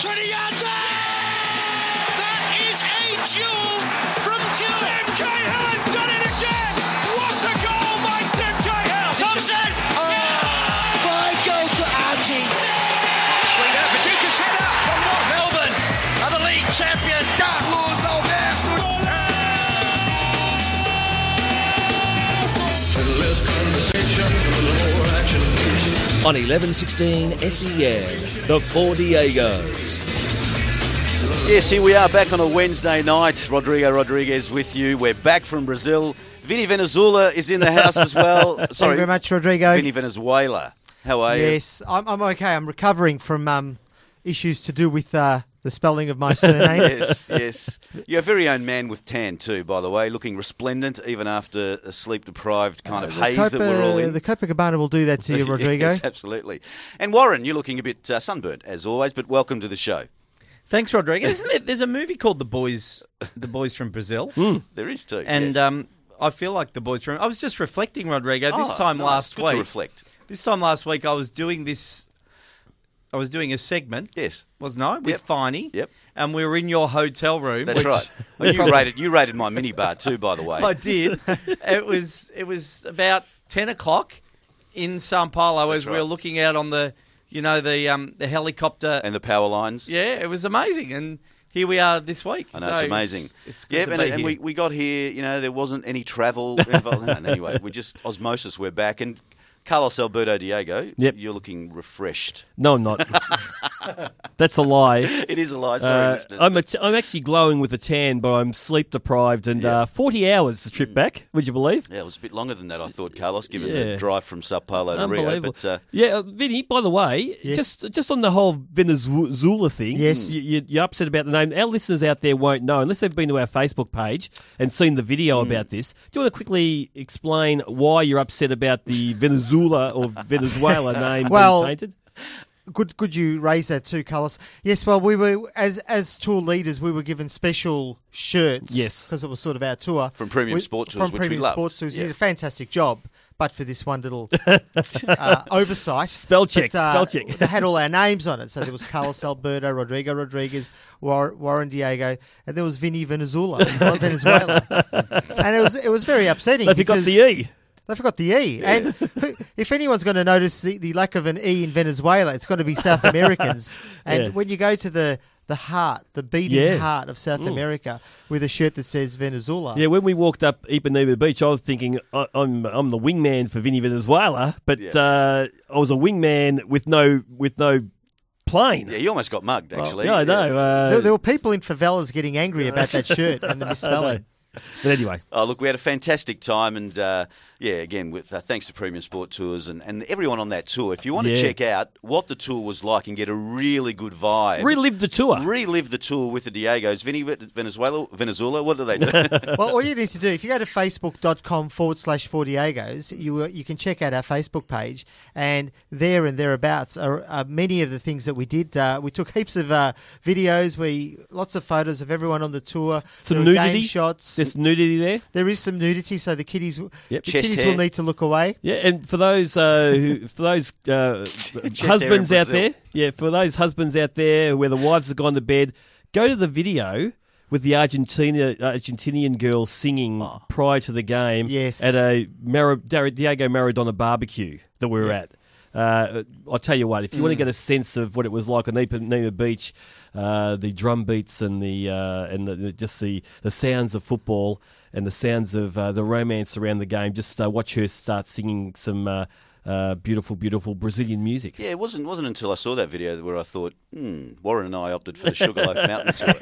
20 yards That On 1116 SEN, the Four Diegos. Yes, here we are back on a Wednesday night. Rodrigo Rodriguez with you. We're back from Brazil. Vinny Venezuela is in the house as well. Sorry, Thank you very much, Rodrigo. Vinny Venezuela. How are you? Yes, I'm, I'm okay. I'm recovering from um, issues to do with uh, the spelling of my surname. yes, yes. Your very own man with tan too, by the way, looking resplendent even after a sleep-deprived kind of Uh, The haze that we're all in. The Copacabana will do that to you, Rodrigo. yes, absolutely. And Warren, you're looking a bit uh, sunburnt as always, but welcome to the show. Thanks, Rodrigo. Isn't there, there's a movie called The Boys, The Boys from Brazil, There is too. and yes. um, I feel like the boys from. I was just reflecting, Rodrigo. This Oh, time nice. last Good week, to reflect. this time last week, I was doing this. I was doing a segment, Yes, wasn't I, with Yep. Vinny? Yep. And we were in your hotel room. that's which right. Oh, you rated you rated my minibar too, by the way. I did. it was it was about ten o'clock in Sao Paulo as we right. were looking out on the, you know, the um the helicopter. and the power lines. yeah, it was amazing, and here we are this week. I know So it's amazing. It's, good yeah, to and, be and here. we, we got here. You know, there wasn't any travel involved. Anyway, we just osmosis. We're back, and Carlos Alberto Diego. Yep. you're looking refreshed. No, I'm not. That's a lie. It is a lie. Sorry, Uh. I'm, a t- I'm actually glowing with a tan, but I'm sleep deprived. And Yeah. uh, 40 hours the trip back. Would you believe? yeah, it was a bit longer than that. I thought, Carlos, given Yeah. the drive from Sao Paulo to Rio. But uh, yeah, uh, Vinny. By the way, Yes. just just on the whole Venezuela thing, Yes. you, you, you're upset about the name. Our listeners out there won't know unless they've been to our Facebook page and seen the video Hmm. about this. Do you want to quickly explain why you're upset about the Venezuela or Venezuela name Well, being tainted? Good, good you raise that too, Carlos. Yes, well, we were as as tour leaders, we were given special shirts. Yes. because it was sort of our tour From Premium We- Sport Tours, From which we Premium loved. Sports Tours, you Yeah. did a fantastic job. But for this one little uh, oversight, Spell check, But, uh, spell check. they had all our names on it, so there was Carlos Alberto, Rodrigo Rodriguez, War- Warren Diego, and there was Vinny Venezuela, Venezuela, and it was it was very upsetting. They forgot because- the E. They forgot the E. And who- if anyone's going to notice the, the lack of an E in Venezuela, it's going to be South Americans. And Yeah. when you go to the, the heart, the beating Yeah. heart of South America with a shirt that says Venezuela. Yeah, when we walked up Ipanema Beach, I was thinking I, I'm I'm the wingman for Vinny Venezuela, but Yeah. uh, I was a wingman with no with no plane. yeah, you almost got mugged, actually. yeah, I know. Uh, There, there were people in favelas getting angry about that shirt and the misspelling. but anyway, Oh, look, we had a fantastic time, and uh, yeah, again, with uh, thanks to Premium Sport Tours and, and everyone on that tour. If you want to check out what the tour was like and get a really good vibe, relive the tour. relive the tour with the Diegos. Vinny Venezuela, Venezuela, what do they do? well, all you need to do, if you go to facebook.com forward slash Fortiegos, you, uh, you can check out our Facebook page, and there and thereabouts are, are many of the things that we did. Uh, we took heaps of uh, videos, we lots of photos of everyone on the tour, Some There game nudity? shots. There's nudity there. there is some nudity, so the kiddies, Yep. the Chest kiddies hair. will need to look away. Yeah, and for those uh, who, for those uh, husbands out there, yeah, for those husbands out there where the wives have gone to bed, go to the video with the Argentina Argentinian girl singing prior to the game Yes. at a Mar- Dar- Diego Maradona barbecue that we were at. Uh, I'll tell you what, if you want to get a sense of what it was like on Ipanema Beach, uh, the drum beats and the uh, and the, the- just the, the sounds of football and the sounds of uh, the romance around the game, just uh, watch her start singing some uh, beautiful, beautiful Brazilian music. yeah, it wasn't wasn't until I saw that video where I thought, hmm, Warren and I opted for the Sugarloaf Mountain tour,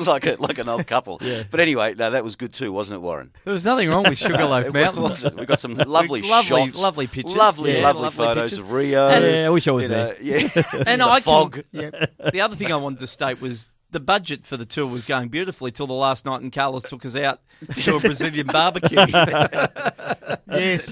like a, like an old couple. Yeah. But anyway, no, that was good too, wasn't it, Warren? There was nothing wrong with Sugarloaf It Mountain. wasn't. We got some lovely, Lovely- shots, lovely pictures. lovely, Yeah, lovely, lovely photos pictures. of Rio. Yeah, I wish I was you know, there. Yeah, And The I fog. can, the other thing I wanted to state was the budget for the tour was going beautifully till the last night, and Carlos took us out to a Brazilian barbecue. Yes.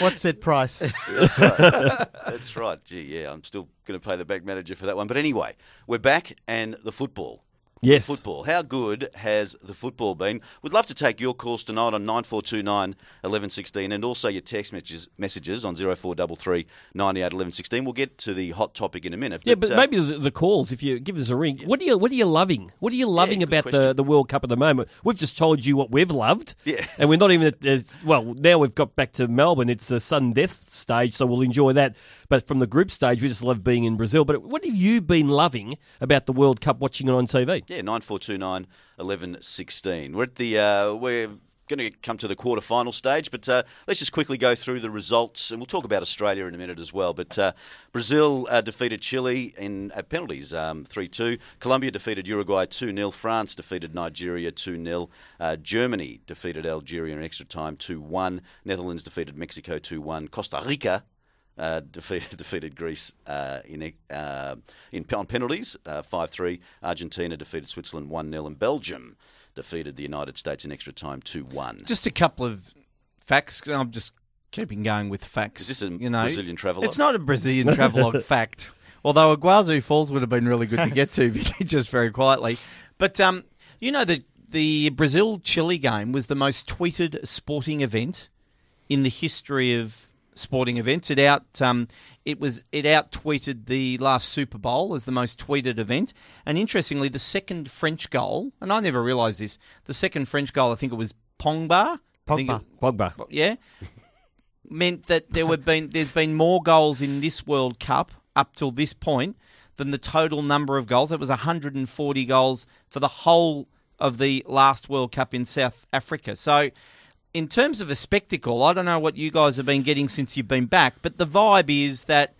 What's that price? That's right. That's right. Gee, yeah, I'm still going to pay the bank manager for that one. But anyway, we're back, and the football. Yes. Football. How good has the football been? We'd love to take your calls tonight on 9429 1116 and also your text messages, messages on 0433 98 1116. We'll get to the hot topic in a minute. Yeah, but uh, maybe the, the calls. If you give us a ring, what are you what are you loving? What are you loving good about the, the World Cup at the moment? We've just told you what we've loved. Yeah. and we're not even at well. Now we've got back to Melbourne. It's a sudden death stage, so we'll enjoy that. But from the group stage, we just love being in Brazil. But what have you been loving about the World Cup watching it on TV? Yeah, 9429 1116. We're at the, uh, we're going to come to the quarter-final stage, but uh, let's just quickly go through the results, and we'll talk about Australia in a minute as well. But uh, Brazil uh, defeated Chile in uh, penalties, um, 3-2. Colombia defeated Uruguay 2-0. France defeated Nigeria 2-0. Uh, Germany defeated Algeria in extra time 2-1. Netherlands defeated Mexico 2-1. Costa Rica uh, defeated, defeated Greece uh, in uh, in on penalties, five three. Argentina defeated Switzerland one 0 and Belgium defeated the United States in extra time two one. Just a couple of facts. I'm just keeping going with facts. Is this a you know, Brazilian travelogue? It's not a Brazilian travelogue fact. Although Iguazu Falls would have been really good to get to, just very quietly. But um, you know the the Brazil Chile game was the most tweeted sporting event in the history of sporting events. It out um, it was it out tweeted the last Super Bowl as the most tweeted event. And interestingly, the second French goal, and I never realised this, the second French goal, I think it was Pogba. I Pogba. it- Pogba. yeah, meant that there were been there's been more goals in this World Cup up till this point than the total number of goals. It was 140 goals for the whole of the last World Cup in South Africa. So, in terms of a spectacle, I don't know what you guys have been getting since you've been back, but the vibe is that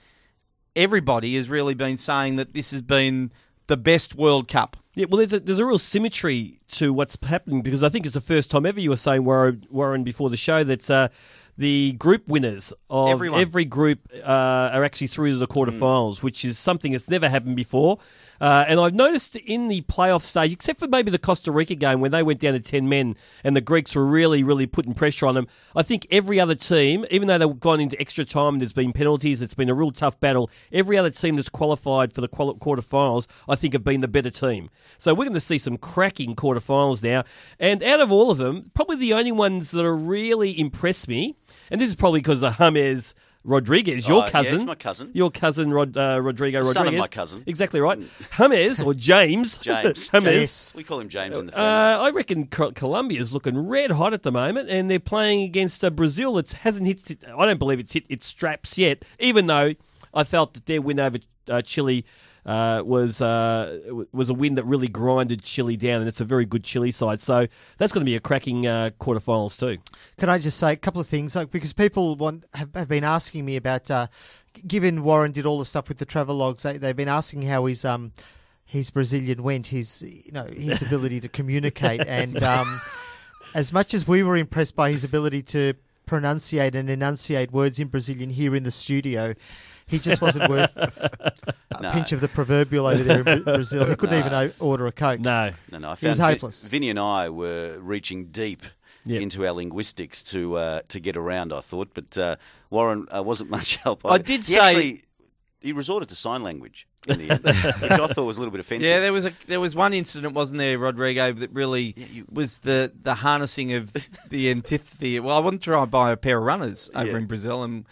everybody has really been saying that this has been the best World Cup. Yeah, well, there's a, there's a real symmetry to what's happening because I think it's the first time ever you were saying, Warren, Warren before the show, that uh, the group winners of Everyone. every group uh, are actually through to the quarterfinals, which is something that's never happened before. Uh, and I've noticed in the playoff stage, except for maybe the Costa Rica game when they went down to 10 men and the Greeks were really, really putting pressure on them, I think every other team, even though they've gone into extra time and there's been penalties, it's been a real tough battle, every other team that's qualified for the quarterfinals, I think, have been the better team. So we're going to see some cracking quarterfinals now. And out of all of them, probably the only ones that are really impressed me, and this is probably because of James Rodriguez, your Oh, yeah, cousin. he's my cousin. Your cousin, Rod, uh, Rodrigo Son of Rodriguez. my cousin. Exactly right. James, or James. James. James. We call him James in the Uh. I reckon Co- Colombia's looking red hot at the moment, and they're playing against uh, Brazil. It hasn't hit. I don't believe it's hit its straps yet. Even though I felt that their win over uh, Chile uh, was uh, was a win that really grinded Chile down, and it's a very good Chile side. So that's going to be a cracking uh, quarterfinals too. Can I just say a couple of things? Like because people want have, have been asking me about, uh, given Warren did all the stuff with the travel logs, they, they've been asking how his um his Brazilian went, his you know his ability to communicate, and um, as much as we were impressed by his ability to pronunciate and enunciate words in Brazilian here in the studio. He just wasn't worth a No. pinch of the proverbial over there in Brazil. He couldn't even order a coke. No, No, no. I He was found Vi- hopeless. Vinny and I were reaching deep Yeah. into our linguistics to uh, to get around. I thought, but uh, Warren uh, wasn't much help. I did he say- actually, he resorted to sign language in the end, which I thought was a little bit offensive. Yeah, there was a there was one incident, wasn't there, Rodrigo, that really was the, the harnessing of the antipathy. Well, I wanted to try and buy a pair of runners over Yeah. in Brazil, and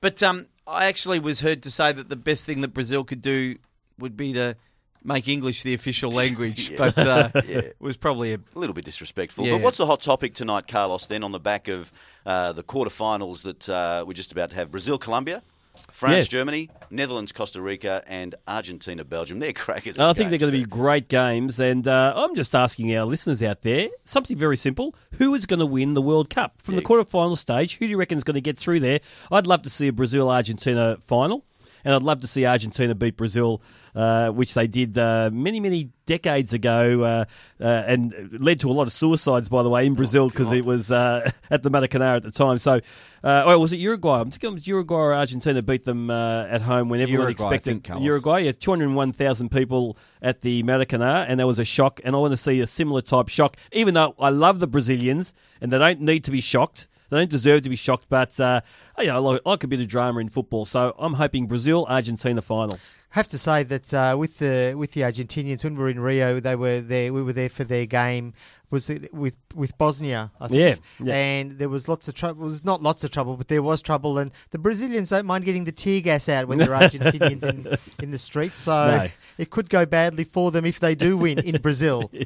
but um, I actually was heard to say that the best thing that Brazil could do would be to make English the official language, Yeah. but uh, Yeah. it was probably a a little bit disrespectful. Yeah. But what's the hot topic tonight, Carlos? Then on the back of uh, the quarterfinals that uh, we're just about to have: Brazil, Colombia. France, Yeah. Germany, Netherlands, Costa Rica, and Argentina, Belgium. They're crackers. I think they're going to be great games, and uh, I'm just asking our listeners out there something very simple: Who is going to win the World Cup from the Yeah. quarterfinal stage? Who do you reckon is going to get through there? I'd love to see a Brazil Argentina final, and I'd love to see Argentina beat Brazil, uh, which they did uh, many many decades ago, uh, uh, and led to a lot of suicides, by the way, in Brazil because it was uh, at the Maracanã at the time. So. Uh, oh, was it Uruguay? I'm thinking it was Uruguay or Argentina beat them uh, at home when everyone Uruguay, expected think, Uruguay. Yeah, 201,000 people at the Maracanã, and that was a shock. And I want to see a similar type shock, even though I love the Brazilians, and they don't need to be shocked. They don't deserve to be shocked, but uh, you know, I like, I like a bit of drama in football. So I'm hoping Brazil Argentina final. Have to say that uh, with the with the Argentinians when we were in Rio, they were there. We were there for their game. Was it with with Bosnia? I think. Yeah, yeah. And there was lots of trouble. It was not lots of trouble, but there was trouble. And the Brazilians don't mind getting the tear gas out when there are Argentinians in, in the streets. So No. it could go badly for them if they do win in Brazil.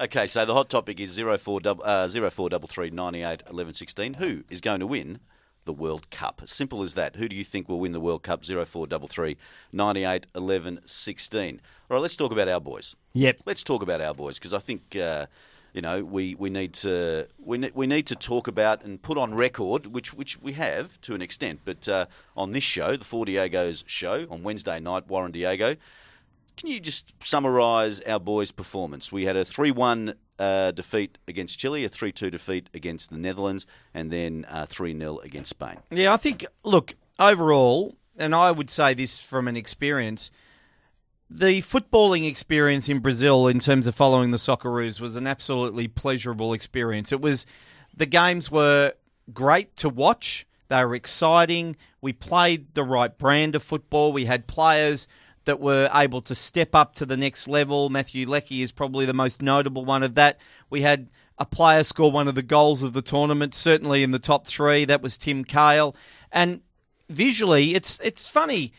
Okay, so the hot topic is 04 double, uh, 0433 98 11 16. Who is going to win the World Cup? Simple as that. Who do you think will win the World Cup? 0433 98 11 16. All right, let's talk about our boys. Yep. Let's talk about our boys because I think. Uh, you know, we, we need to we, ne- we need to talk about and put on record, which which we have to an extent. But uh, on this show, the Four Diego's show on Wednesday night, Warren Diego, can you just summarise our boys' performance? We had a 3 1 uh, defeat against Chile, a 3 2 defeat against the Netherlands, and then 3 0 against Spain. Yeah, I think, look, overall, and I would say this from an experience, the footballing experience in Brazil in terms of following the Socceroos was an absolutely pleasurable experience. It was, the games were great to watch. They were exciting. We played the right brand of football. We had players that were able to step up to the next level. Matthew Leckie is probably the most notable one of that. We had a player score one of the goals of the tournament, certainly in the top three. That was Tim Cahill. And visually, it's it's funny.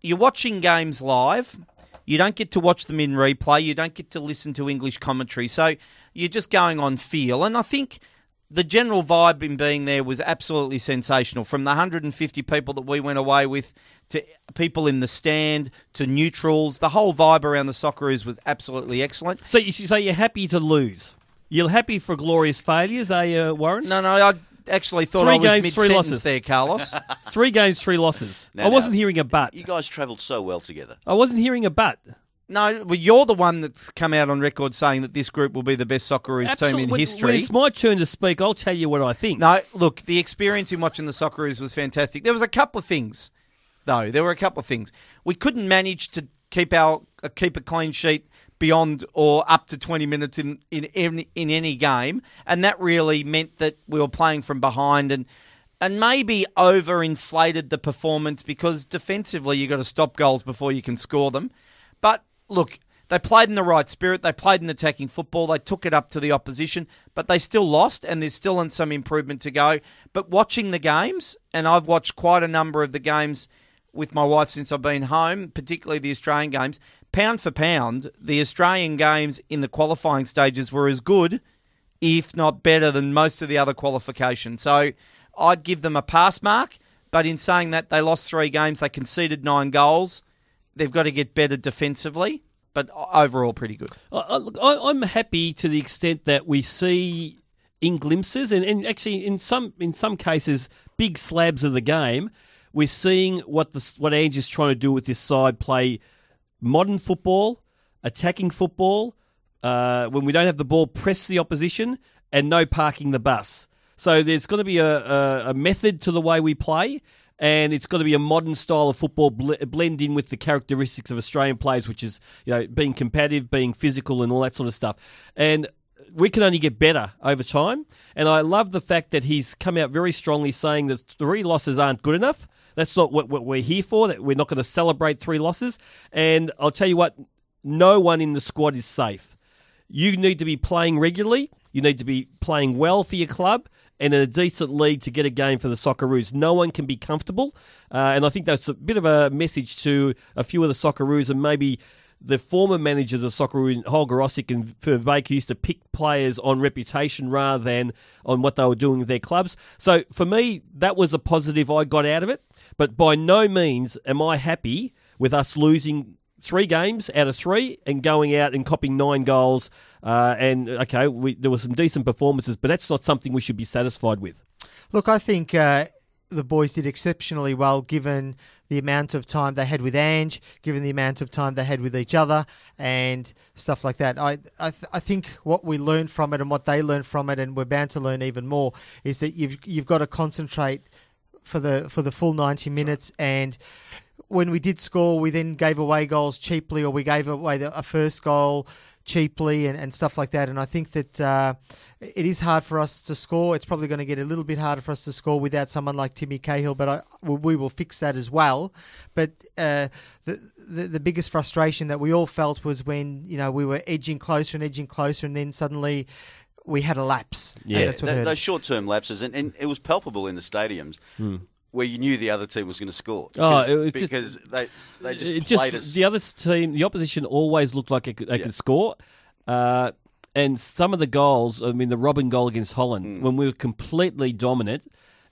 You're watching games live. You don't get to watch them in replay. You don't get to listen to English commentary. So you're just going on feel. And I think the general vibe in being there was absolutely sensational. From the 150 people that we went away with to people in the stand to neutrals, the whole vibe around the Socceroos was absolutely excellent. So you so you're happy to lose. You're happy for glorious failures, are you, Warren? No, no, I actually thought Three I was games, mid three sentence losses. there, Carlos. Three games, three losses. No, I wasn't no. hearing a but. You guys travelled so well together. I wasn't hearing a but. No, well, you're the one that's come out on record saying that this group will be the best Socceroos team in when- history. When it's my turn to speak, I'll tell you what I think. No, look, the experience in watching the Socceroos was fantastic. There was a couple of things, though. There were a couple of things. We couldn't manage to keep our uh, keep a clean sheet beyond or up to 20 minutes in in any, in any game, and that really meant that we were playing from behind and and maybe overinflated the performance because defensively you got to stop goals before you can score them. Look, they played in the right spirit. They played in attacking football. They took it up to the opposition, but they still lost, and there's still some improvement to go. But watching the games, and I've watched quite a number of the games with my wife since I've been home, particularly the Australian games. Pound for pound, the Australian games in the qualifying stages were as good, if not better, than most of the other qualifications. So I'd give them a pass mark. But in saying that, they lost three games. They conceded nine goals. They've got to get better defensively, but overall, pretty good. I, look, I, I'm happy to the extent that we see in glimpses, and, and actually in some in some cases, big slabs of the game. We're seeing what the what Ange is trying to do with this side: play modern football, attacking football. Uh, when we don't have the ball, press the opposition, and no parking the bus. So there's going to be a, a, a method to the way we play, and it's got to be a modern style of football bl- blend in with the characteristics of Australian players, which is you know being competitive, being physical, and all that sort of stuff. And we can only get better over time. And I love the fact that he's come out very strongly saying that three losses aren't good enough. That's not what, what we're here for. That we're not going to celebrate three losses. And I'll tell you what, no one in the squad is safe. You need to be playing regularly. You need to be playing well for your club and in a decent league to get a game for the Socceroos. No one can be comfortable. Uh, and I think that's a bit of a message to a few of the Socceroos and maybe the former managers of Socceroo, Holger Osieck and Verbeek, used to pick players on reputation rather than on what they were doing with their clubs. So for me, that was a positive I got out of it. But by no means am I happy with us losing three games out of three and going out and copying nine goals. Uh, and okay, we, there were some decent performances, but that's not something we should be satisfied with. Look, I think uh, the boys did exceptionally well given the amount of time they had with Ange, given the amount of time they had with each other, and stuff like that. I I, th- I think what we learned from it and what they learned from it, and we're bound to learn even more, is that you've you've got to concentrate for the for the full ninety minutes and when we did score, we then gave away goals cheaply, or we gave away the, a first goal cheaply, and, and stuff like that. And I think that uh, it is hard for us to score. It's probably going to get a little bit harder for us to score without someone like Timmy Cahill, but I, we will fix that as well. But uh, the, the the biggest frustration that we all felt was when you know we were edging closer and edging closer, and then suddenly we had a lapse. Yeah, that's what th- those short-term lapses, and, and it was palpable in the stadiums where you knew the other team was going to score. Oh, because, it was just- because they they just It played us. the other team, the opposition always looked like it they Yeah. could score. Uh, and some of the goals, I mean, the Robben goal against Holland, Mm. when we were completely dominant,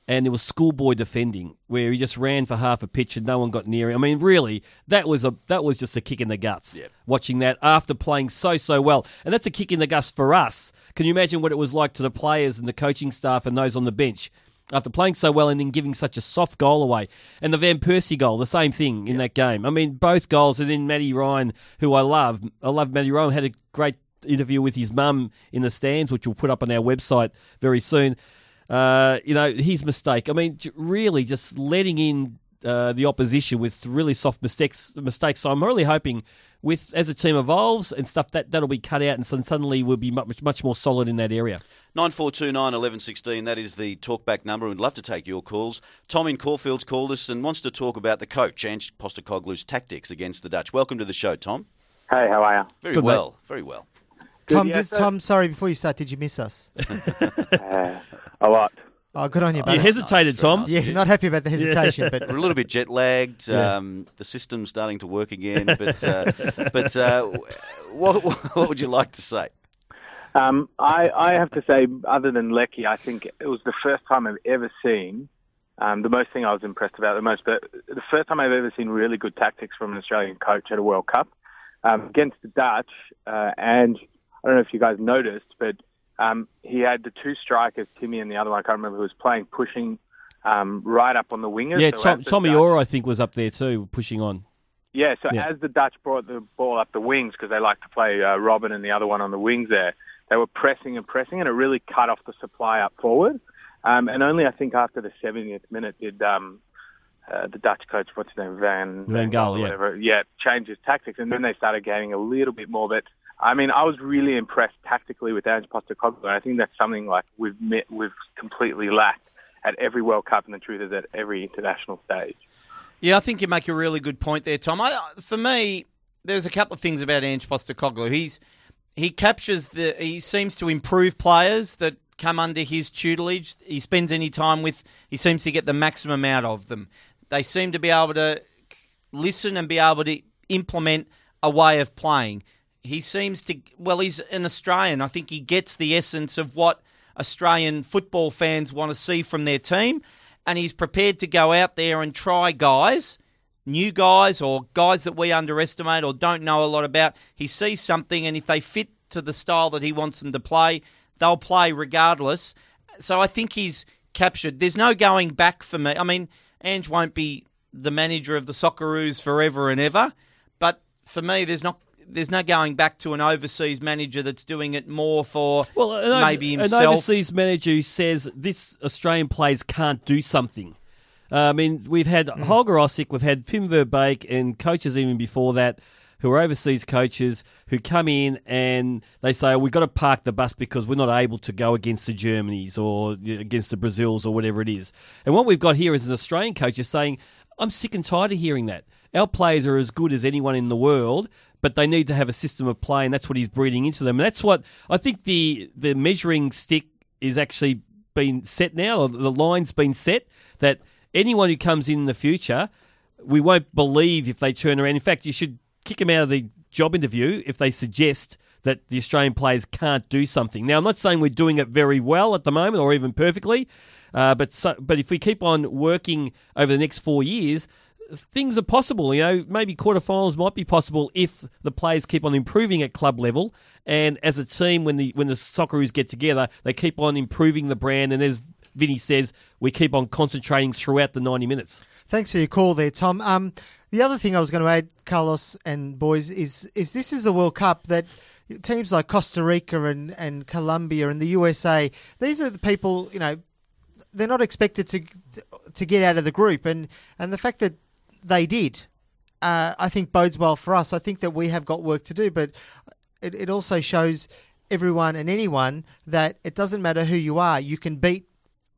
and it was schoolboy defending where he just ran for half a pitch and no one got near him. I mean, really, that was a that was just a kick in the guts. Yep. Watching that after playing so so well, and that's a kick in the guts for us. Can you imagine what it was like to the players and the coaching staff and those on the bench? After playing so well and then giving such a soft goal away. And the Van Persie goal, the same thing in that game. I mean, both goals. And then Matty Ryan, who I love. I love Matty Ryan, had a great interview with his mum in the stands, which we'll put up on our website very soon. Uh, you know, his mistake. I mean, really just letting in uh, the opposition with really soft mistakes. Mistakes. So I'm really hoping, with as the team evolves and stuff, that that'll be cut out, and so suddenly we'll be much much more solid in that area. Nine four two nine eleven sixteen. That is the talkback number. We'd love to take your calls. Tom in Caulfield's called us and wants to talk about the coach, Ange Postecoglou's tactics against the Dutch. Welcome to the show, Tom. Hey, how are you? Very Good, mate. well, very well. Tom, did, Tom, sorry, before you start, did you miss us? Uh, a lot. Oh, good on you, buddy. You hesitated, That's very Tom. nice. yeah, not happy about the hesitation, but We're a little bit jet lagged. Yeah. Um, the system's starting to work again. But uh, but uh, what what would you like to say? Um, I, I have to say, other than Leckie, I think it was the first time I've ever seen. Um, the most thing I was impressed about the most, but the first time I've ever seen really good tactics from an Australian coach at a World Cup um, against the Dutch. Uh, and I don't know if you guys noticed, but um, he had the two strikers, Timmy and the other one, I can't remember who was playing, pushing um, right up on the wingers. Yeah, So Tom, Tommy Dutch- Oar, I think, was up there too, pushing on. Yeah, so Yeah. as the Dutch brought the ball up the wings, because they like to play uh, Robben and the other one on the wings there, they were pressing and pressing, and it really cut off the supply up forward. Um, and only I think after the 70th minute did um, uh, the Dutch coach, what's his name, Van Van Gaal, yeah. whatever, yeah, change his tactics, and then they started gaining a little bit more. But I mean, I was really impressed tactically with Ange Postecoglou, and I think that's something like we've met, we've completely lacked at every World Cup, and the truth is at every international stage. Yeah, I think you make a really good point there, Tom. I, for me, there's a couple of things about Ange Postecoglou. He's he captures the he seems to improve players that come under his tutelage. He spends any time with. He seems to get the maximum out of them. They seem to be able to listen and be able to implement a way of playing. He seems to well, he's an Australian. I think he gets the essence of what Australian football fans want to see from their team, and he's prepared to go out there and try guys, new guys or guys that we underestimate or don't know a lot about. He sees something, and if they fit to the style that he wants them to play, they'll play regardless. So I think he's captured. There's no going back for me. I mean, Ange won't be the manager of the Socceroos forever and ever, but for me, there's not. There's no going back to an overseas manager that's doing it more for Well, an, maybe an himself. overseas manager who says this Australian players can't do something. Uh, I mean, we've had Holger Osieck, we've had Pim Verbeek, and coaches even before that who are overseas coaches who come in and they say, oh, we've got to park the bus because we're not able to go against the Germanys or against the Brazils or whatever it is. And what we've got here is an Australian coach is saying, I'm sick and tired of hearing that. Our players are as good as anyone in the world, but they need to have a system of play, and that's what he's breeding into them. And that's what I think the the measuring stick is actually been set now. The line's been set that anyone who comes in in the future, we won't believe if they turn around. In fact, you should kick them out of the job interview if they suggest that the Australian players can't do something. Now, I'm not saying we're doing it very well at the moment or even perfectly, uh, but so, but if we keep on working over the next four years, things are possible. You know, maybe quarterfinals might be possible if the players keep on improving at club level, and as a team, when the when the Socceroos get together, they keep on improving the brand, and as Vinny says, we keep on concentrating throughout the 90 minutes. Thanks for your call there, Tom. Um, the other thing I was going to add, Carlos and boys, is is this is the World Cup that teams like Costa Rica and, and Colombia and the USA, these are the people, you know, they're not expected to to get out of the group, and and the fact that they did uh, I think bodes well for us. I think that we have got work to do, but it, it also shows everyone and anyone that it doesn't matter who you are, you can beat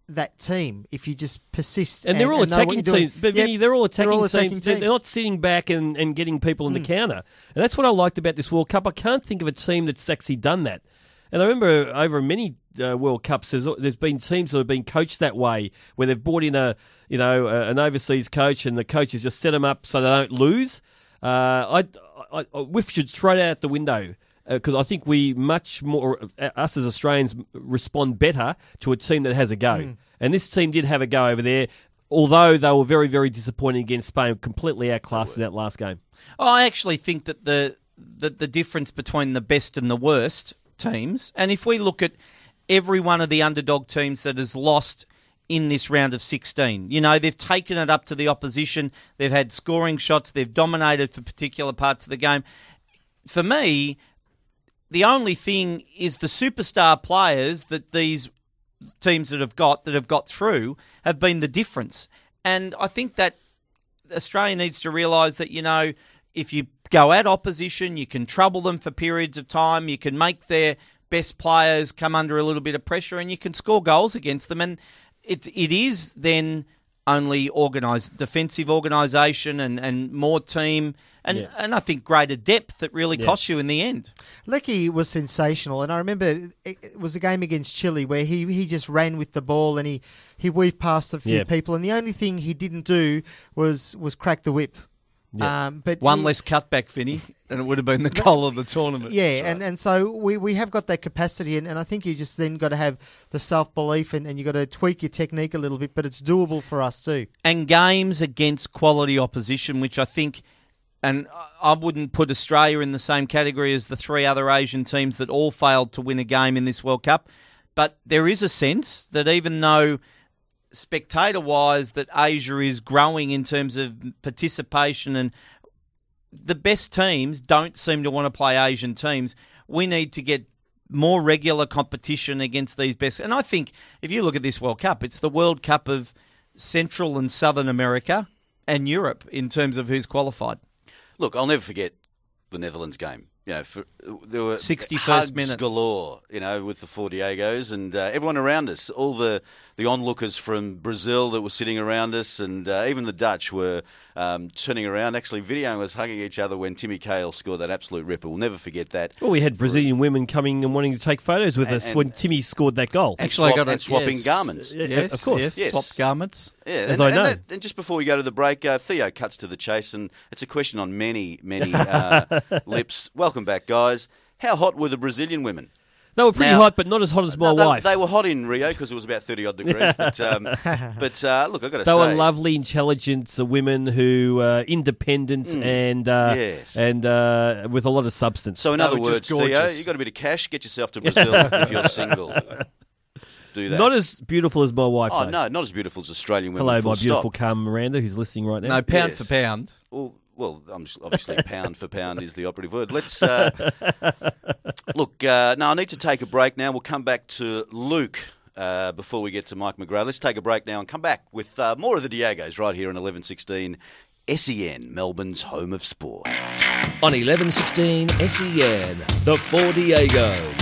that team if you just persist. And, they're all what attacking teams. But Yep, Vinny, they're all attacking, all teams. attacking They're- They're not sitting back and, and getting people in the counter. And that's what I liked about this World Cup. I can't think of a team that's actually done that. And I remember over many uh, World Cups, there's, there's been teams that have been coached that way, where they've brought in a you know a, an overseas coach, and the coach has just set them up so they don't lose. Uh, I, I, I should throw that out the window because I think we much more uh, us as Australians respond better to a team that has a go. Hmm. And this team did have a go over there, although they were very very disappointing against Spain, completely outclassed in that last game. Oh, I actually think that the, the the difference between the best and the worst teams, and if we look at every one of the underdog teams that has lost in this round of 16, you know, they've taken it up to the opposition, they've had scoring shots, they've dominated for particular parts of the game. For me, the only thing is the superstar players that these teams that have got that have got through have been the difference. And I think that Australia needs to realise that, you know, if you go at opposition, you can trouble them for periods of time, you can make their best players come under a little bit of pressure and you can score goals against them. And it, it is then only organised defensive organisation and, and more team and, Yeah. and I think greater depth that really Yeah. costs you in the end. Leckie was sensational, and I remember it, it was a game against Chile where he, he just ran with the ball and he, he weaved past a few Yeah. people, and the only thing he didn't do was was crack the whip. Yeah. Um, but One he- less cutback, Vinny, and it would have been the goal of the tournament. Yeah, and, and so we, we have got that capacity, and, and I think you just then got to have the self belief and, and you got to tweak your technique a little bit, but it's doable for us too. and games against quality opposition, which I think, and I wouldn't put Australia in the same category as the three other Asian teams that all failed to win a game in this World Cup. But there is a sense that even though spectator wise that Asia is growing in terms of participation and the best teams don't seem to want to play Asian teams. We need to get more regular competition against these best. And I think if you look at this World Cup, it's the World Cup of Central and Southern America and Europe in terms of who's qualified. Look, I'll never forget the Netherlands game. You know, for, there were 61st hugs minute. galore. You know, with the Four Diegos and uh, everyone around us, all the the onlookers from Brazil that were sitting around us, and uh, even the Dutch were um, turning around, actually videoing us hugging each other when Timmy Cahill scored that absolute ripper. We'll never forget that. Well, we had Brazilian women coming and wanting to take photos with And- us and- when Timmy scored that goal. Actually, swap- I got and swapping yes. garments. Yeah, Yes, of course. Yes, Yes. swapped garments. Yeah, As and, I and know. that- and just before we go to the break, uh, Theo cuts to the chase, and it's a question on many, many uh, lips. Welcome back, guys. How hot were the Brazilian women? They were pretty Now- hot, but not as hot as my No, they, wife. they were hot in Rio because it was about thirty odd degrees. but um, but uh, look, I've got to say, They were lovely, intelligent uh, women who uh, independent and uh. Yes. and uh, with a lot of substance. So in They other words, Theo, you got a bit of cash, get yourself to Brazil if you're single. Do that. not as beautiful as my wife. oh though. no, not as beautiful as Australian women. Hello, full my beautiful stop. Carmen Miranda, who's listening right now. No, pound Yes. for pound. Well, well, I'm s- obviously pound for pound is the operative word. Let's uh, look. Uh, no, I need to take a break now. We'll come back to Luke uh, before we get to Mike McGrath. Let's take a break now and come back with uh, more of the Diegos right here on 1116 SEN, E Melbourne's home of sport. On 1116 SEN, E the Four Diegos.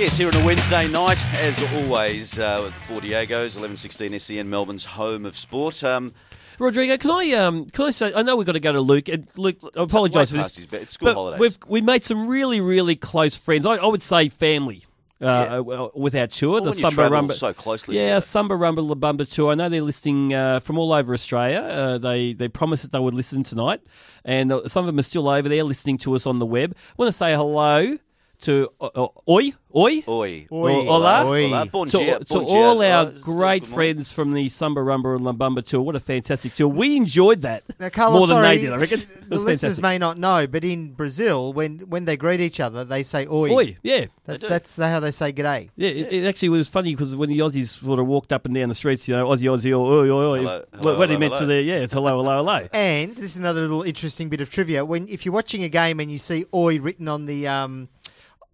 Yes, here on a Wednesday night, as always, uh, with Four Diegos, 1116 SEN, Melbourne's home of sport. Um, Rodrigo, can I um can I say I know we've got to go to Luke. And Luke, I apologise for this. his. It's school but holidays. We've we made some really really close friends. I, I would say family. Uh, Yeah. uh, with our tour, Well, the Samba Rumba, so closely yeah. Samba Rumba La Bamba tour. I know they're listening uh, from all over Australia. Uh, they they promised that they would listen tonight, and uh, some of them are still over there listening to us on the web. I want to say hello to uh, Oi Oi Oi. Oi. Hola. Oi. Hola. Bon to, dia, to bon dia. all our great friends from the Samba Rumba and Lambamba tour. What a fantastic tour. We enjoyed that Now, Carlos, more than sorry, they did, I reckon. The was listeners fantastic. may not know, but in Brazil, when, when they greet each other, they say "oi." Oi, yeah. That, do. that's how they say "g'day." Yeah, it, it actually was funny because when the Aussies sort of walked up and down the streets, you know, Aussie, Aussie, oi, oi, oi, Hello, what, hello, what he hello, meant to hello. the, yeah, it's hello, hello, hello. And this is another little interesting bit of trivia. When if you're watching a game and you see "oi" written on the, um,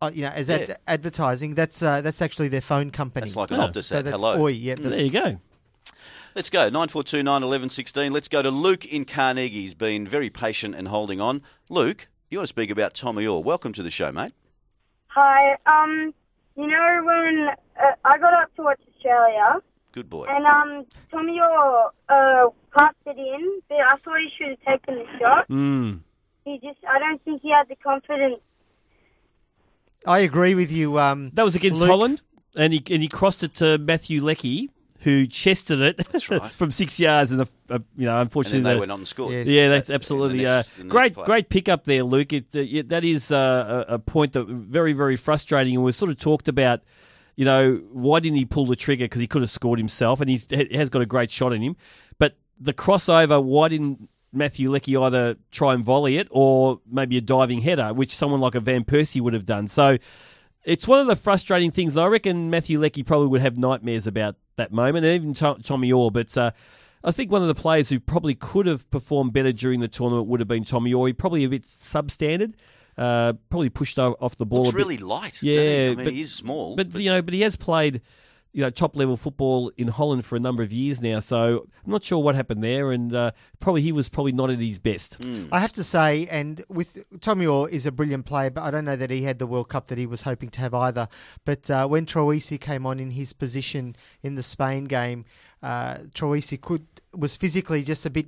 uh, you know, as ad- Yeah. advertising, that's uh, that's actually their phone company. That's like an Oh, Optus so ad. that's Hello. "oi." Yeah, there you go. Let's go. 942 911 16. Let's go to Luke in Carnegie. He's been very patient and holding on. Luke, you want to speak about Tommy Oar. Welcome to the show, mate. Hi. Um, you know when uh, I got up to watch Australia, Good boy. and um, Tommy Oar uh, passed it in, but I thought he should have taken the shot. Mm. He just, I don't think he had the confidence. I agree with you. Um, That was against Luke. Holland, and he and he crossed it to Matthew Leckie, who chested it right. from six yards, and a, a, you know, and unfortunately, then they the- went on and scored. Yes. Yeah, that's in the absolutely next- uh, the great. play. Great pickup there, Luke. It, uh, yeah, that is uh, a, a point that very, very frustrating, and we sort of talked about. You know, why didn't he pull the trigger? Because he could have scored himself, and he's, he has got a great shot in him. But the crossover, why didn't Matthew Leckie either try and volley it or maybe a diving header, which someone like a Van Persie would have done? So it's one of the frustrating things. I reckon Matthew Leckie probably would have nightmares about that moment, and even To- Tommy Oar. But uh, I think one of the players who probably could have performed better during the tournament would have been Tommy Oar. He probably a bit substandard, uh, probably pushed off the ball. Bit. really light. Yeah, I mean, but- he is small. But, you know, but he has played, you know, top level football in Holland for a number of years now. So I'm not sure what happened there, and uh, probably he was probably not at his best. I have to say, and with Tommy Oar is a brilliant player, but I don't know that he had the World Cup that he was hoping to have either. But uh, when Troisi came on in his position in the Spain game, uh, Troisi could was physically just a bit.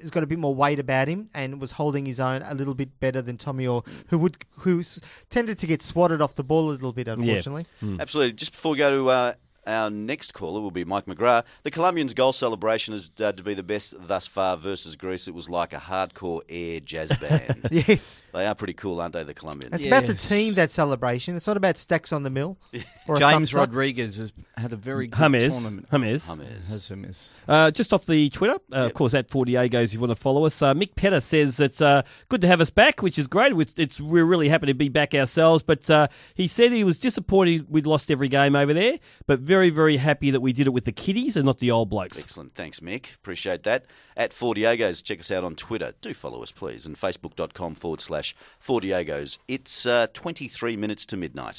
Has got a bit more weight about him and was holding his own a little bit better than Tommy Oar, who would who tended to get swatted off the ball a little bit, unfortunately. Absolutely. Just before we go to uh, our next caller, will be Mike McGrath. The Colombians' goal celebration is uh, to be the best thus far versus Greece. It was like a hardcore air jazz band. Yes, they are pretty cool, aren't they, the Colombians? it's about the Yes. team that celebration. It's not about stacks on the mill. or a thumbs James up. Rodriguez has had a very good James, tournament. James. James. Has a. Uh, just off the Twitter, uh, of course, at 40agos if you want to follow us. Uh, Mick Petter says it's uh, good to have us back, which is great. It's, it's, we're really happy to be back ourselves. But uh, he said he was disappointed we'd lost every game over there, but very, very very happy that we did it with the kiddies and not the old blokes. Excellent. Thanks, Mick. Appreciate that. At Fordiegos, check us out on Twitter. Do follow us, please, and facebook.com forward slash Fordiegos. It's uh, 23 minutes to midnight.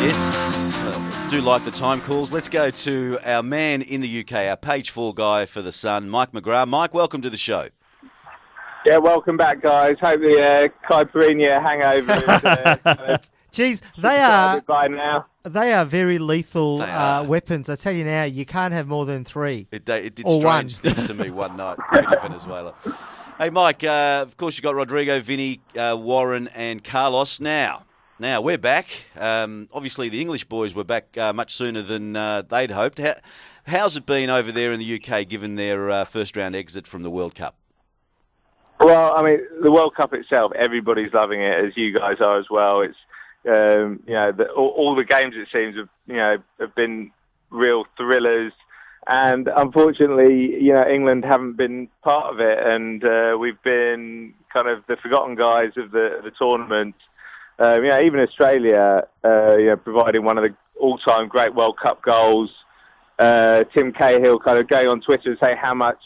Yes, do like the time calls. Let's go to our man in the UK, our page four guy for the Sun, Mike McGrath. Mike, welcome to the show. Yeah, welcome back, guys. Hope the uh, Caipirinha hangover is uh, kind of Geez, they are started by now. They are very lethal They uh, weapons. I tell you now, you can't have more than three. It, da- it did Or strange one. things to me one night in Venezuela. Hey, Mike, uh, of course, you've got Rodrigo, Vinny, uh, Warren, and Carlos now. Now, we're back. Um, obviously, the English boys were back uh, much sooner than uh, they'd hoped. How, how's it been over there in the UK given their uh, first round exit from the World Cup? Well, I mean, the World Cup itself, everybody's loving it, as you guys are as well. It's um, you know the, all, all the games it seems have you know have been real thrillers, and unfortunately, you know England haven't been part of it, and uh, we've been kind of the forgotten guys of the the tournament. Um, you know, even Australia, uh, you know, providing one of the all-time great World Cup goals. Uh, Tim Cahill kind of going on Twitter and saying how much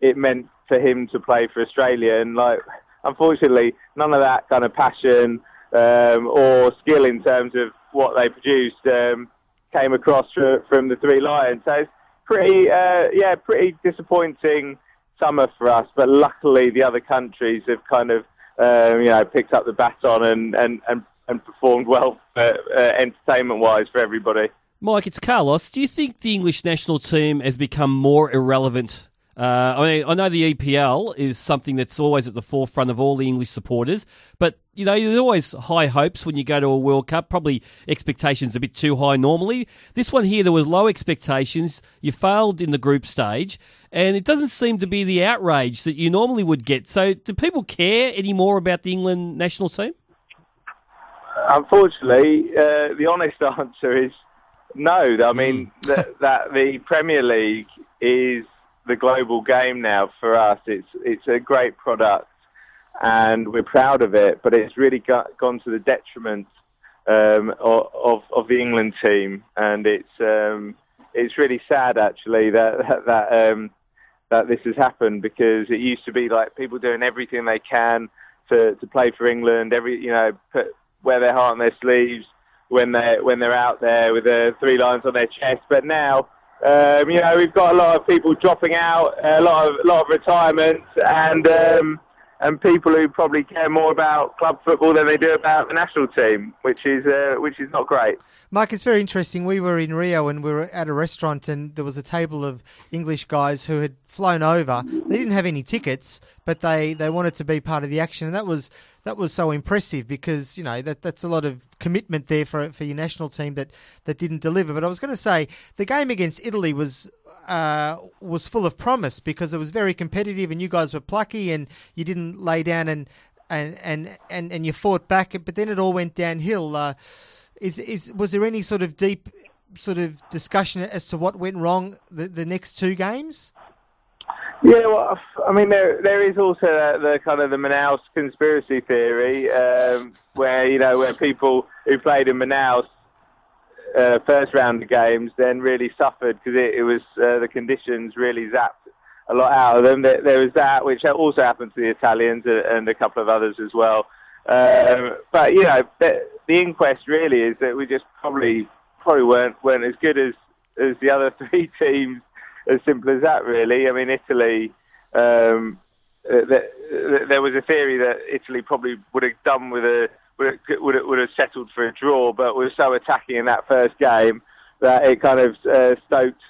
it meant for him to play for Australia. And like, unfortunately, none of that kind of passion um, or skill in terms of what they produced um, came across fr- from the three Lions. So it's pretty, uh, yeah, pretty disappointing summer for us. But luckily, the other countries have kind of, um, you know, picked up the baton and and and, and performed well, uh, uh, entertainment-wise for everybody. Mike, it's Carlos. Do you think the English national team has become more irrelevant? Uh, I mean, I know the EPL is something that's always at the forefront of all the English supporters, but you know, there's always high hopes when you go to a World Cup. Probably expectations a bit too high normally. This one here, there was low expectations. You failed in the group stage, and it doesn't seem to be the outrage that you normally would get. So, do people care any more about the England national team? Unfortunately, uh, the honest answer is no. I mean that, that the Premier League is the global game now for us. It's it's a great product, and we're proud of it. But it's really got, gone to the detriment um, of, of the England team, and it's um, it's really sad actually that that. that um, that this has happened because it used to be like people doing everything they can to, to play for England, every you know, put wear their heart on their sleeves, when they when they're out there with the three lines on their chest. But now, um, you know, we've got a lot of people dropping out, a lot of a lot of retirements, and um, and people who probably care more about club football than they do about the national team, which is uh, which is not great. Mike, it's very interesting. We were in Rio and we were at a restaurant, and there was a table of English guys who had flown over. They didn't have any tickets, but they, they wanted to be part of the action, and that was that was so impressive because you know that that's a lot of commitment there for for your national team that that didn't deliver. But I was going to say the game against Italy was uh, was full of promise because it was very competitive, and you guys were plucky, and you didn't lay down and and and and, and you fought back, but then it all went downhill. Uh, is is was there any sort of deep sort of discussion as to what went wrong the, the next two games? Yeah, well, I mean, there there is also the, the kind of the Manaus conspiracy theory, um, where you know where people who played in Manaus uh, first round of games then really suffered because it, it was uh, the conditions really zapped a lot out of them. There, there was that, which also happened to the Italians and a couple of others as well. Um, but you know, the, the inquest really is that we just probably probably weren't weren't as good as as the other three teams. As simple as that, really. I mean, Italy. Um, uh, there was a theory that Italy probably would have done with a would have, would have, would have settled for a draw, but was so attacking in that first game that it kind of uh, stoked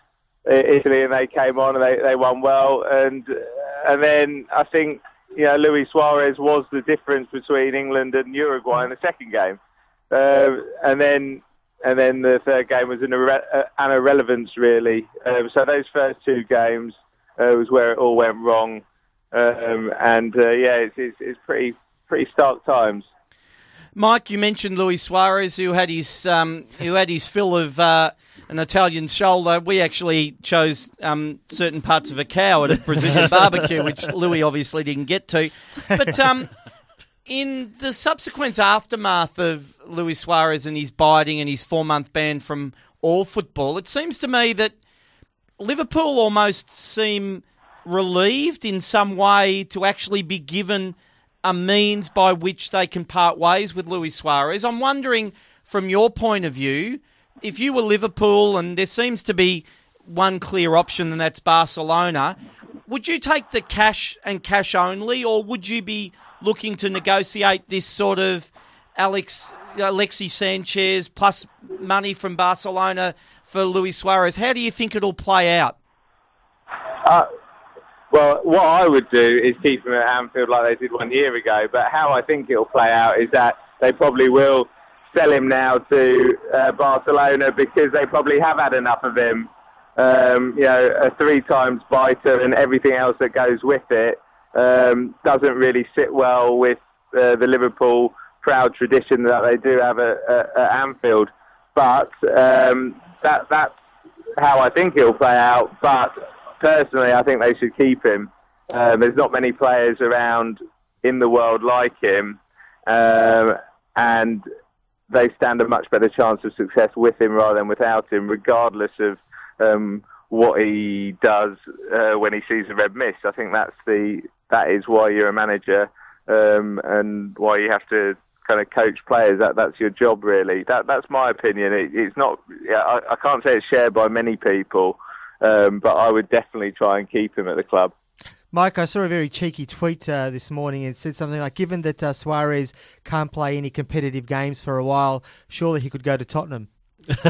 Italy, and they came on and they, they won well. And and then I think you know, Luis Suarez was the difference between England and Uruguay in the second game. Uh, and then and then the third game was an, irre- uh, an irrelevance, really. Um, so those first two games uh, was where it all went wrong. Um, and uh, yeah, it's, it's, it's pretty pretty stark times. Mike, you mentioned Luis Suarez, who had his um, who had his fill of uh, an Italian shoulder. We actually chose um, certain parts of a cow at a Brazilian barbecue, which Louis obviously didn't get to. But um, in the subsequent aftermath of Luis Suarez and his biting and his four month ban from all football, it seems to me that Liverpool almost seem relieved in some way to actually be given a means by which they can part ways with Luis Suarez. I'm wondering, from your point of view, if you were Liverpool and there seems to be one clear option, and that's Barcelona, would you take the cash and cash only, or would you be looking to negotiate this sort of Alex Alexis Sanchez plus money from Barcelona for Luis Suarez? How do you think it'll play out? Uh, well, what I would do is keep him at Anfield like they did one year ago. But how I think it'll play out is that they probably will sell him now to uh, Barcelona because they probably have had enough of him. Um, you know, a three times biter and everything else that goes with it um, doesn't really sit well with uh, the Liverpool proud tradition that they do have at, at, Anfield. But um, that that's how I think it'll play out. But personally, I think they should keep him. Um, there's not many players around in the world like him, um, and they stand a much better chance of success with him rather than without him, regardless of um, what he does uh, when he sees a red mist. I think that's the that is why you're a manager um, and why you have to kind of coach players. That that's your job, really. That that's my opinion. It, it's not. Yeah, I, I can't say it's shared by many people. Um, but I would definitely try and keep him at the club. Mike, I saw a very cheeky tweet uh, this morning. It said something like, "Given that uh, Suarez can't play any competitive games for a while, surely he could go to Tottenham."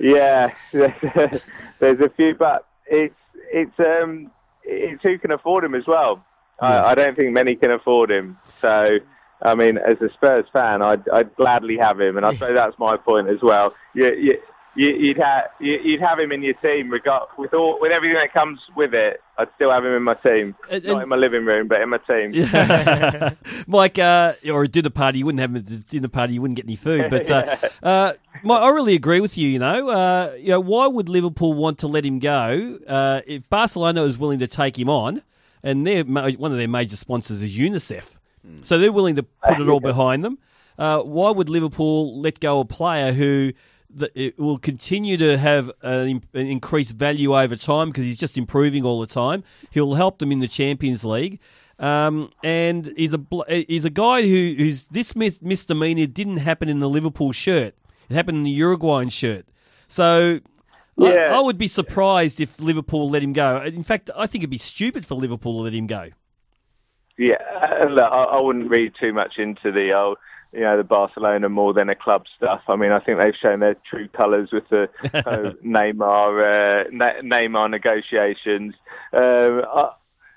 yeah, there's a few, but it's it's um it's who can afford him as well. Yeah. I, I don't think many can afford him. So, I mean, as a Spurs fan, I'd I'd gladly have him, and I suppose that's my point as well. You, you, you'd have you'd have him in your team, regard with all with everything that comes with it. I'd still have him in my team, and, not in my living room, but in my team. Yeah. Mike, uh, or a dinner party, you wouldn't have him at the dinner party. You wouldn't get any food. But uh, uh, Mike, I really agree with you. You know, uh, you know, why would Liverpool want to let him go uh, if Barcelona is willing to take him on, and their one of their major sponsors is UNICEF, mm. so they're willing to put it all behind them. Uh, why would Liverpool let go a player who? That it will continue to have an, increased value over time because he's just improving all the time. He'll help them in the Champions League. Um, and he's a he's a guy who who's this mis- misdemeanor didn't happen in the Liverpool shirt. It happened in the Uruguayan shirt. So I, Yeah. I would be surprised if Liverpool let him go. In fact, I think it'd be stupid for Liverpool to let him go. Yeah, I, I wouldn't read too much into the old, you know, the Barcelona more than a club stuff. I mean, I think they've shown their true colours with the uh, Neymar uh, Ne- Neymar negotiations, um, uh,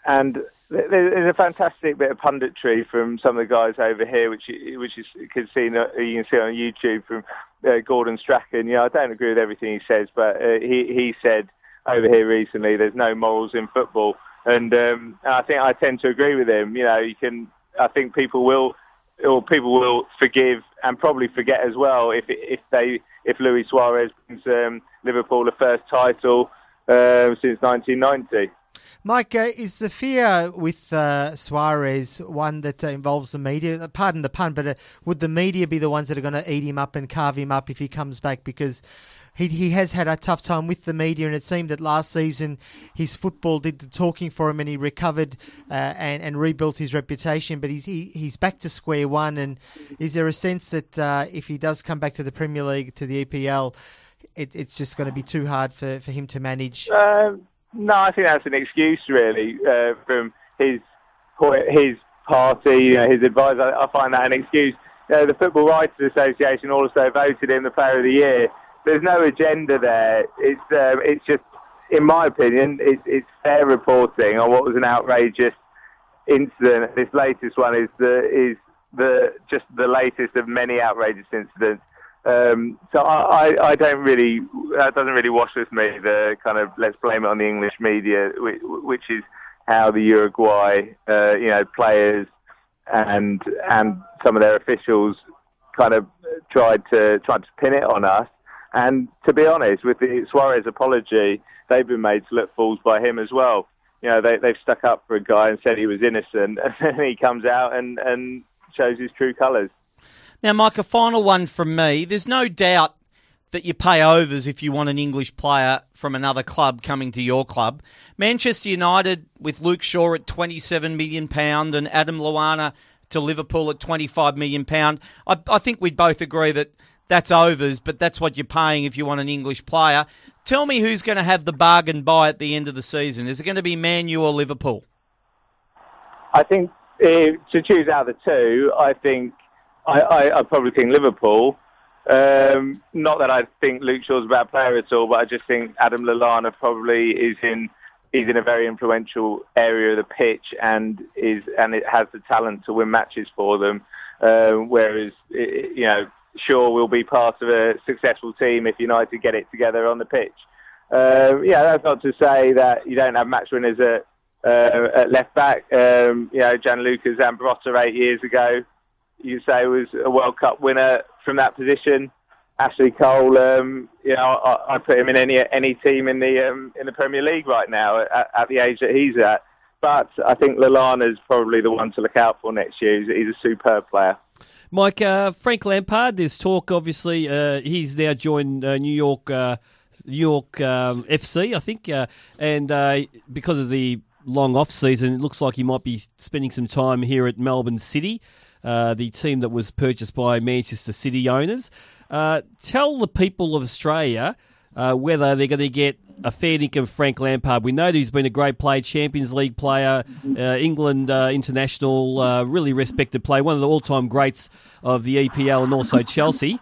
and there's a fantastic bit of punditry from some of the guys over here, which you- which is you can see you can see on YouTube from uh, Gordon Strachan. Yeah, I don't agree with everything he says, but uh, he he said over here recently, there's no morals in football, and um, I think I tend to agree with him. You know, you can. I think people will, or people will forgive and probably forget as well if if they if Luis Suarez brings um, Liverpool the first title uh, since 1990. Mike, uh, is the fear with uh, Suarez one that uh, involves the media? Uh, Pardon the pun, but uh, would the media be the ones that are going to eat him up and carve him up if he comes back? Because he he has had a tough time with the media, and it seemed that last season his football did the talking for him, and he recovered uh, and and rebuilt his reputation. But he's he, he's back to square one. And is there a sense that uh, if he does come back to the Premier League to the EPL, it, it's just going to be too hard for, for him to manage? Um, no, I think that's an excuse really uh, from his his party, you know, his advisor. I, find that an excuse. Know, the Football Writers Association also voted him the Player of the Year. There's no agenda there. It's um, it's just, in my opinion, it's, it's fair reporting on what was an outrageous incident. This latest one is the is the just the latest of many outrageous incidents. Um, so I, I, don't really that doesn't really wash with me. The kind of let's blame it on the English media, which, which is how the Uruguay uh, you know players and and some of their officials kind of tried to tried to pin it on us. And to be honest, with the Suarez apology, they've been made to look fools by him as well. You know, they, they've stuck up for a guy and said he was innocent, and then he comes out and, and shows his true colours. Now, Mike, a final one from me. There's no doubt that you pay overs if you want an English player from another club coming to your club. Manchester United with Luke Shaw at 27 million pound and Adam Lallana to Liverpool at 25 million pound. I, I think we'd both agree that that's overs, but that's what you're paying if you want an English player. Tell me who's going to have the bargain buy at the end of the season. Is it going to be Man U or Liverpool? I think uh, to choose out of the two, I think I, I, I probably think Liverpool. Um, not that I think Luke Shaw's a bad player at all, but I just think Adam Lallana probably is in is in a very influential area of the pitch and is and it has the talent to win matches for them. Um, whereas i- you know Shaw will be part of a successful team if United get it together on the pitch. Um, yeah, that's not to say that you don't have match winners at uh, at left back. Um, you know, Gianluca Zambrotta eight years ago, you say was a World Cup winner from that position. Ashley Cole, um, you know, I, I put him in any any team in the um, in the Premier League right now at, at the age that he's at. But I think Lallana's probably the one to look out for next year. He's, he's a superb player. Mike, uh, Frank Lampard, there's talk, obviously, uh, he's now joined uh, New York uh, New York um, FC, I think, uh, and uh, because of the long off season, it looks like he might be spending some time here at Melbourne City, the team that was purchased by Manchester City owners. Tell the people of Australia whether they're going to get a fair income Frank Lampard. We know that he's been a great player, Champions League player, uh, England uh, international, uh, really respected player, one of the all-time greats of the EPL and also Chelsea.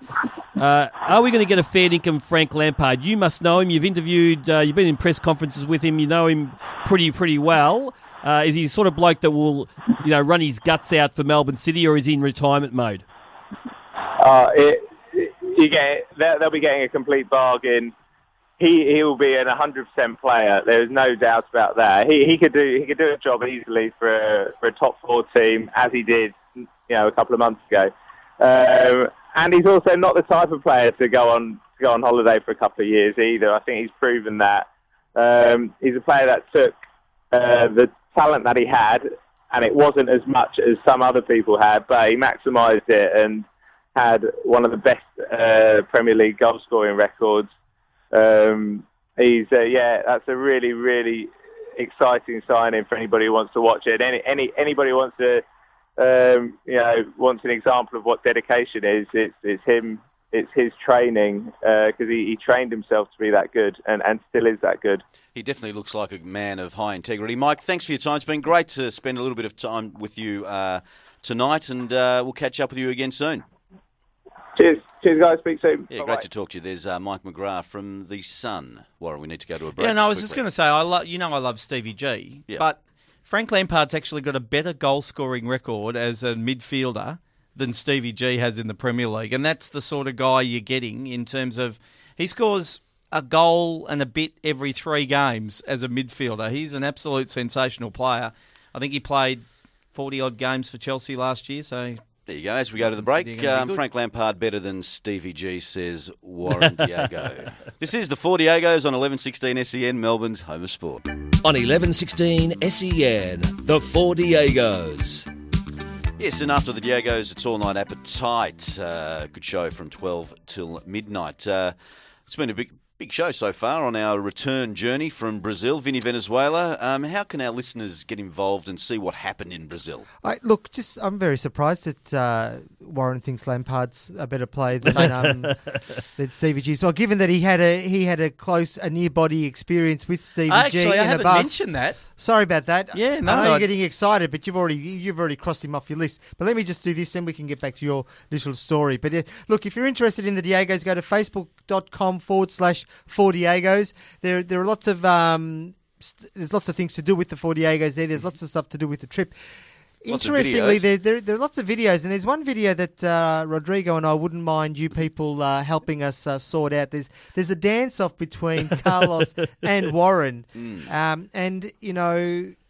Uh, are we going to get a fair income Frank Lampard? You must know him. You've interviewed, uh, you've been in press conferences with him. You know him pretty, pretty well. Uh, is he the sort of bloke that will, you know, run his guts out for Melbourne City, or is he in retirement mode? It, it- you get they'll be getting a complete bargain. He he will be an 100% player. There is no doubt about that. He he could do he could do a job easily for a, for a top four team as he did, you know, a couple of months ago. Um, and he's also not the type of player to go on to go on holiday for a couple of years either. I think he's proven that. Um, he's a player that took uh, the talent that he had, and it wasn't as much as some other people had, but he maximised it and had one of the best uh, Premier League goal scoring records. Um, he's uh, yeah, that's a really really exciting signing for anybody who wants to watch it. Any, any anybody who wants to, um, you know, wants an example of what dedication is. It's it's him. It's his training because he, he trained himself to be that good and, and still is that good. He definitely looks like a man of high integrity. Mike, thanks for your time. It's been great to spend a little bit of time with you uh, tonight, and uh, we'll catch up with you again soon. Cheers, cheers, guys. Speak soon. Yeah, Bye-bye. great to talk to you. There's uh, Mike McGrath from the Sun. Warren, we need to go to a break. Yeah, no, I was just going to say, I love you know I love Stevie G, Yeah. but Frank Lampard's actually got a better goal scoring record as a midfielder than Stevie G has in the Premier League, and that's the sort of guy you're getting in terms of he scores a goal and a bit every three games as a midfielder. He's an absolute sensational player. I think he played forty odd games for Chelsea last year, so There you go. As we go to the break, um. Frank Lampard better than Stevie G, says Warren Diego. this is the Four Diegos on 1116 SEN, Melbourne's home of sport. On 1116 SEN, the Four Diegos. Yes, and after the Diegos, it's all night appetite. Uh, good show from 12 till midnight. Uh, it's been a big, big show so far on our return journey from Brazil, Vinny Venezuela. Um, how can our listeners get involved and see what happened in Brazil? I, look, just I'm very surprised that uh, Warren thinks Lampard's a better player than um, than Stevie G. as well, given that he had a he had a close a near body experience with Stevie G actually I in haven't a bus. mentioned that. Sorry about that. Yeah, no, I know I- you're getting excited, but you've already you've already crossed him off your list. But let me just do this, then we can get back to your little story. But uh, look, if you're interested in the Diegos, go to facebook.com forward slash four Diegos. There there are lots of um, st- there's lots of things to do with the four Diegos there. There's lots of stuff to do with the trip. Lots of Interestingly, there, there, there are lots of videos, and there's one video that uh, Rodrigo and I wouldn't mind you people uh, helping us uh, sort out. There's there's a dance off between Carlos and Warren, Hmm. um, and you know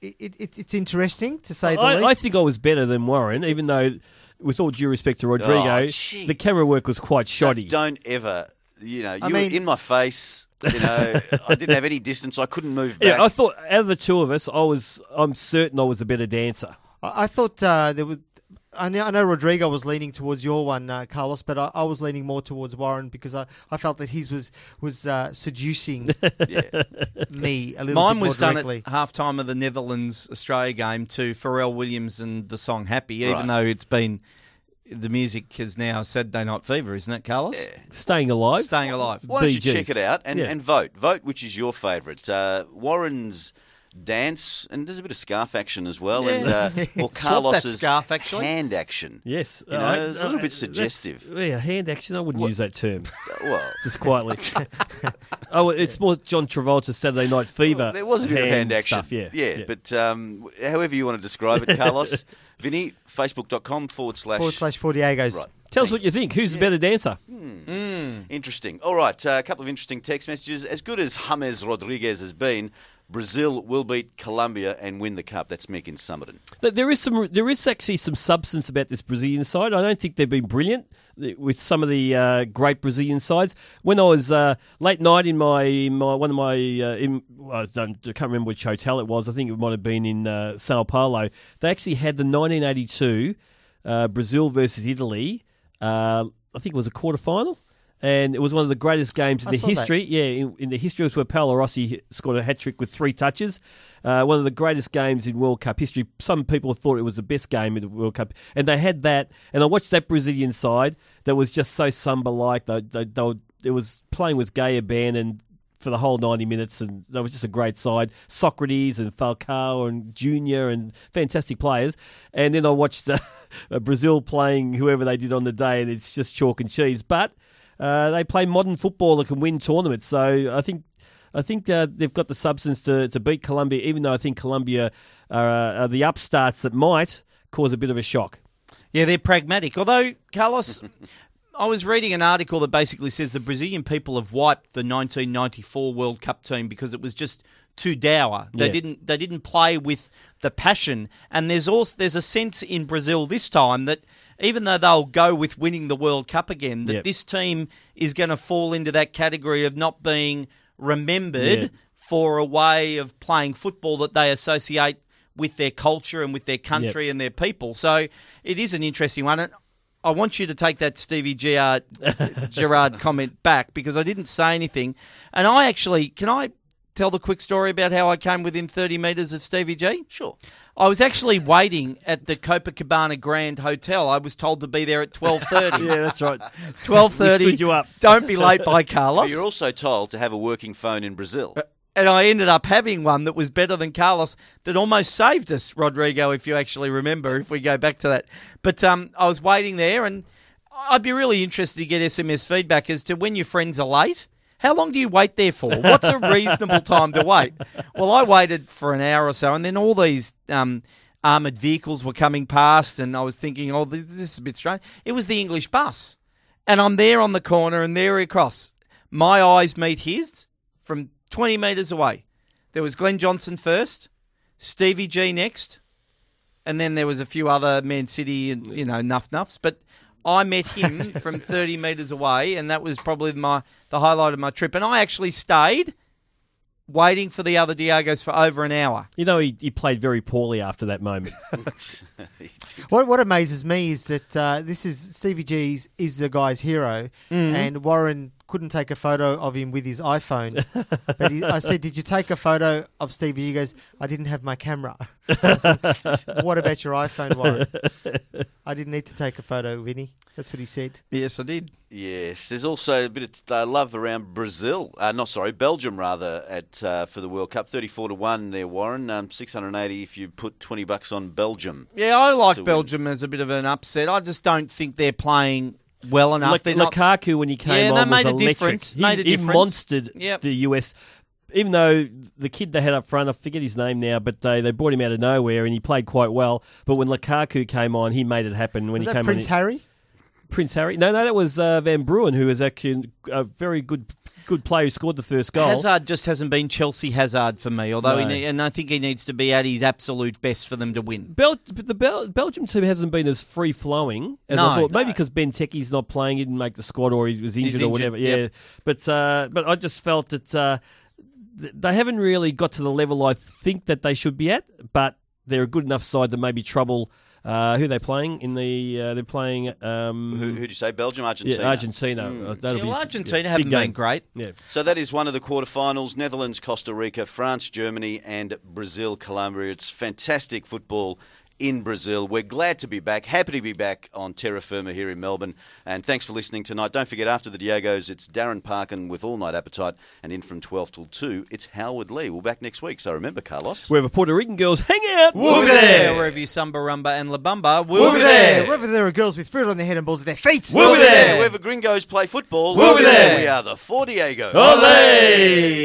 it, it, it's interesting to say the I, least. I think I was better than Warren, even though, with all due respect to Rodrigo, Oh, the camera work was quite shoddy. Don't ever, you know, you I were in my face. You know, I didn't have any distance. I couldn't move back. Yeah, I thought out of the two of us, I was. I'm certain I was a better dancer. I, I thought uh, there was. I know, I know Rodrigo was leaning towards your one, uh, Carlos, but I, I was leaning more towards Warren because I, I felt that his was was uh, seducing me a little Mine bit was more done directly. at half time of the Netherlands Australia game to Pharrell Williams and the song Happy, Right. even though it's been the music is now Saturday Night Fever, isn't it, Carlos? Staying alive. Staying alive. Why don't you check it out and, Yeah. and vote? Vote which is your favourite. Uh, Warren's dance, and there's a bit of scarf action as well, and uh, or Carlos's scarf, actually. hand action. Yes, You know, I- it's a little I- bit suggestive. Yeah, hand action. I wouldn't use that term. Well, Just quietly. oh, well, it's more John Travolta's Saturday Night Fever. there was a bit of hand action. stuff. Yeah, yeah, but um, however you want to describe it, Carlos, Vinny, facebook.com forward slash. Forward slash four Diegos. Right. tell us what you think. Who's the better dancer? Interesting. All right, uh, a couple of interesting text messages. As good as James Rodriguez has been, Brazil will beat Colombia and win the cup. That's Mick in Somerton. There is some. There is actually some substance about this Brazilian side. I don't think they've been brilliant with some of the uh, great Brazilian sides. When I was uh, late night in my, my one of my, uh, in, I, don't, I can't remember which hotel it was. I think it might have been in uh, Sao Paulo. They actually had the 1982 uh, Brazil versus Italy. Uh, I think it was a quarter final. And it was one of the greatest games in I the saw that. history. Yeah, in, in the history, it was where Paolo Rossi scored a hat trick with three touches. Uh, one of the greatest games in World Cup history. Some people thought it was the best game in the World Cup, and they had that. And I watched that Brazilian side that was just so Samba-like. They, they, they were, it was playing with Gaia Ban and for the whole 90 minutes, and they were just a great side. Socrates and Falcao and Junior and fantastic players. And then I watched uh, Brazil playing whoever they did on the day, and it's just chalk and cheese. But uh, they play modern football that can win tournaments. So I think I think uh, they've got the substance to, to beat Colombia, even though I think Colombia are, uh, are the upstarts that might cause a bit of a shock. Yeah, they're pragmatic. Although, Carlos, I was reading an article that basically says the Brazilian people have wiped the 1994 World Cup team because it was just too dour. They Yeah. didn't they didn't play with the passion. And there's also there's a sense in Brazil this time that even though they'll go with winning the World Cup again, that Yep. this team is going to fall into that category of not being remembered for a way of playing football that they associate with their culture and with their country and their people. So it is an interesting one. And I want you to take that Stevie Gerrard comment back because I didn't say anything. And I actually, can I tell the quick story about how I came within 30 metres of Stevie G? Sure. I was actually waiting at the Copacabana Grand Hotel. I was told to be there at 12.30. Yeah, that's right. 12.30. We stood you up. Don't be late by But Carlos. you're also told to have a working phone in Brazil. and I ended up having one that was better than Carlos that almost saved us, Rodrigo, if you actually remember, if we go back to that. But um, I was waiting there, and I'd be really interested to get SMS feedback as to when your friends are late. How long do you wait there for? What's a reasonable time to wait? Well, I waited for an hour or so, and then all these um, armoured vehicles were coming past, and I was thinking, oh, this is a bit strange. It was the English bus. And I'm there on the corner, and there across. My eyes meet his from 20 metres away. There was Glenn Johnson first, Stevie G next, and then there was a few other Man City and you know nuff nuffs. But I met him from 30 metres away, and that was probably my the highlight of my trip. And I actually stayed waiting for the other Diegos for over an hour. You know, he, he played very poorly after that moment. What what amazes me is that uh, this is Stevie G's is the guy's hero, Mhm. and Warren couldn't take a photo of him with his iPhone. but he, I said, "Did you take a photo of Stevie?" He goes, "I didn't have my camera." I said, what about your iPhone, Warren? I didn't need to take a photo, Vinny. That's what he said. Yes, I did. Yes, there's also a bit of uh, love around Brazil. Uh, not sorry, Belgium rather at uh, for the World Cup. Thirty-four to one there, Warren. Um, Six hundred eighty if you put twenty bucks on Belgium. Yeah, I like to win. Belgium as a bit of an upset. I just don't think they're playing well enough. Like they're not. Lukaku when he came Yeah, on that was made a electric. difference. He, Made a he difference. monstered Yep. the US. Even though the kid they had up front, I forget his name now, but they, they brought him out of nowhere and he played quite well. But when Lukaku came on, he made it happen. When Was he that came Prince on, Harry? Prince Harry. No, no, that was uh, Van Bruin, who was actually a very good good player who scored the first goal. Hazard just hasn't been Chelsea Hazard for me, although No. ne- and I think he needs to be at his absolute best for them to win. Bel- the Bel- Belgium team hasn't been as free flowing as No, I thought. Maybe because Benteke's not playing, he didn't make the squad, or he was injured, He's or whatever. Yeah, yep. but uh, but I just felt that uh, they haven't really got to the level I think that they should be at. But they're a good enough side to maybe trouble. Uh, who are they playing in the? Uh, they're playing. Um, Who who'd you say? Belgium, Argentina. Yeah, Argentina. Uh, that'll Yeah, well, a- Argentina yeah, haven't big been great. Yeah. So that is one of the quarterfinals: Netherlands, Costa Rica, France, Germany, and Brazil, Colombia. It's fantastic football in Brazil. We're glad to be back. Happy to be back on Terra Firma here in Melbourne. And thanks for listening tonight. Don't forget, after the Diegos, it's Darren Parkin with All Night Appetite, and in from twelve till two, it's Howard Lee. We're back next week. So remember, Carlos. Wherever Puerto Rican girls hang out, We'll be there. Wherever you Samba Rumba and La Bamba, we'll, We'll be there. Wherever there are girls with fruit on their head and balls at their feet. We'll, be there. Wherever gringos play football, We'll be there. We are the Four Diegos. Olé!